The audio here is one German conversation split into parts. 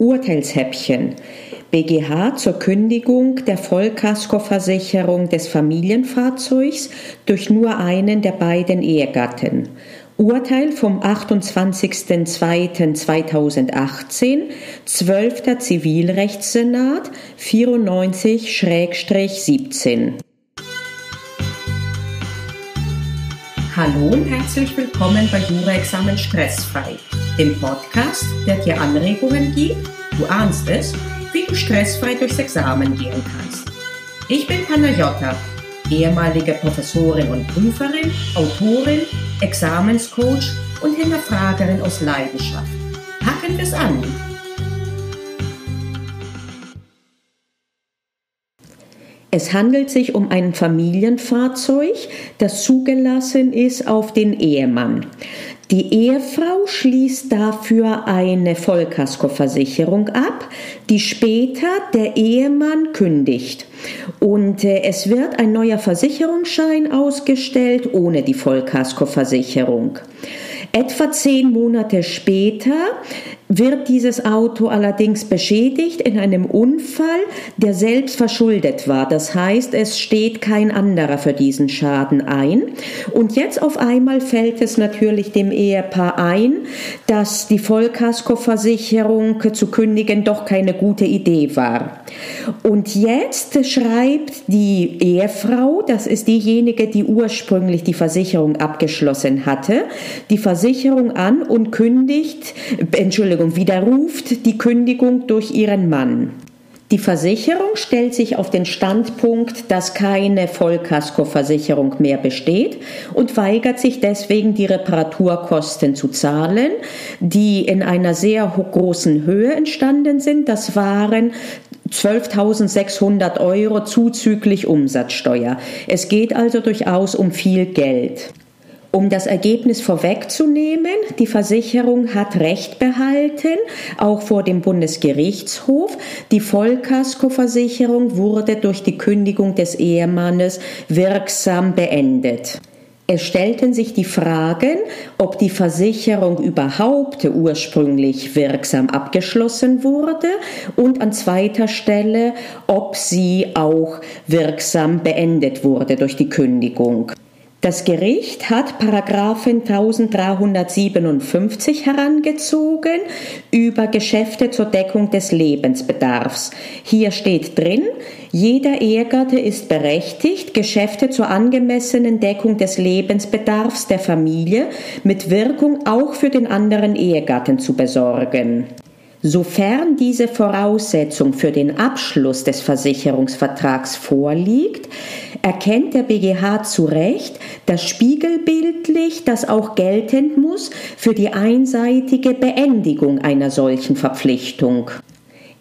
Urteilshäppchen. BGH zur Kündigung der Vollkaskoversicherung des Familienfahrzeugs durch nur einen der beiden Ehegatten. Urteil vom 28.02.2018, 12. Zivilrechtssenat 94-17. Hallo und herzlich willkommen bei Jura-Examen Stressfrei, dem Podcast, der dir Anregungen gibt, du ahnst es, wie du stressfrei durchs Examen gehen kannst. Ich bin Panayota, ehemalige Professorin und Prüferin, Autorin, Examenscoach und Hinterfragerin aus Leidenschaft. Packen wir's an! Es handelt sich um ein Familienfahrzeug, das zugelassen ist auf den Ehemann. Die Ehefrau schließt dafür eine Vollkaskoversicherung ab, die später der Ehemann kündigt. Und äh, es wird ein neuer Versicherungsschein ausgestellt ohne die Vollkaskoversicherung. Etwa zehn Monate später wird dieses Auto allerdings beschädigt in einem Unfall, der selbst verschuldet war. Das heißt, es steht kein anderer für diesen Schaden ein. Und jetzt auf einmal fällt es natürlich dem Ehepaar ein, dass die Vollkaskoversicherung zu kündigen doch keine gute Idee war. Und jetzt schreibt die Ehefrau, das ist diejenige, die ursprünglich die Versicherung abgeschlossen hatte, die Versicherung an und kündigt, Entschuldigung, Entschuldigung, widerruft die Kündigung durch ihren Mann. Die Versicherung stellt sich auf den Standpunkt, dass keine Vollkaskoversicherung mehr besteht und weigert sich deswegen, die Reparaturkosten zu zahlen, die in einer sehr großen Höhe entstanden sind. Das waren 12.600 Euro zuzüglich Umsatzsteuer. Es geht also durchaus um viel Geld. Um das Ergebnis vorwegzunehmen, die Versicherung hat Recht behalten, auch vor dem Bundesgerichtshof. Die Vollkaskoversicherung wurde durch die Kündigung des Ehemannes wirksam beendet. Es stellten sich die Fragen, ob die Versicherung überhaupt ursprünglich wirksam abgeschlossen wurde und an zweiter Stelle, ob sie auch wirksam beendet wurde durch die Kündigung. Das Gericht hat Paragraphen 1357 herangezogen über Geschäfte zur Deckung des Lebensbedarfs. Hier steht drin, jeder Ehegatte ist berechtigt, Geschäfte zur angemessenen Deckung des Lebensbedarfs der Familie mit Wirkung auch für den anderen Ehegatten zu besorgen. Sofern diese Voraussetzung für den Abschluss des Versicherungsvertrags vorliegt, erkennt der BGH zu Recht, dass spiegelbildlich das auch geltend muss für die einseitige Beendigung einer solchen Verpflichtung.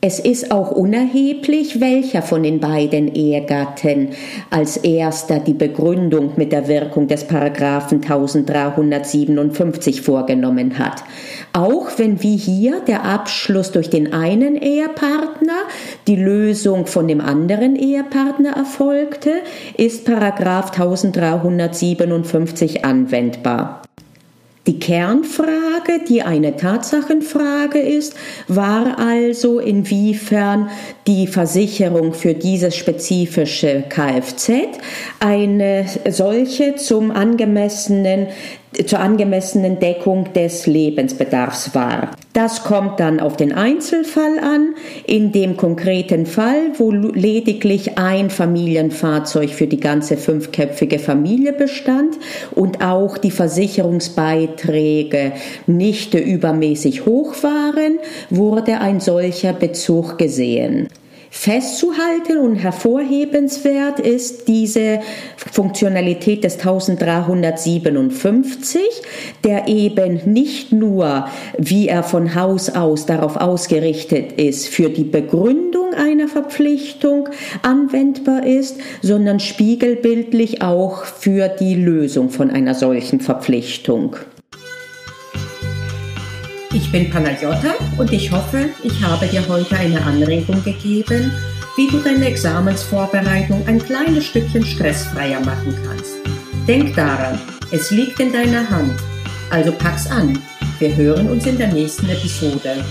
Es ist auch unerheblich, welcher von den beiden Ehegatten als erster die Begründung mit der Wirkung des Paragraphen 1357 vorgenommen hat. Auch wenn wie hier der Abschluss durch den einen Ehepartner, die Lösung von dem anderen Ehepartner erfolgte, ist Paragraph 1357 anwendbar. Die Kernfrage, die eine Tatsachenfrage ist, war also, inwiefern die Versicherung für dieses spezifische Kfz eine solche zum angemessenen zur angemessenen Deckung des Lebensbedarfs war. Das kommt dann auf den Einzelfall an. In dem konkreten Fall, wo lediglich ein Familienfahrzeug für die ganze fünfköpfige Familie bestand und auch die Versicherungsbeiträge nicht übermäßig hoch waren, wurde ein solcher Bezug gesehen. Festzuhalten und hervorhebenswert ist diese Funktionalität des 1357, der eben nicht nur, wie er von Haus aus darauf ausgerichtet ist, für die Begründung einer Verpflichtung anwendbar ist, sondern spiegelbildlich auch für die Lösung von einer solchen Verpflichtung. Ich bin Panagiotta und ich hoffe, ich habe dir heute eine Anregung gegeben, wie du deine Examensvorbereitung ein kleines Stückchen stressfreier machen kannst. Denk daran, es liegt in deiner Hand. Also pack's an. Wir hören uns in der nächsten Episode.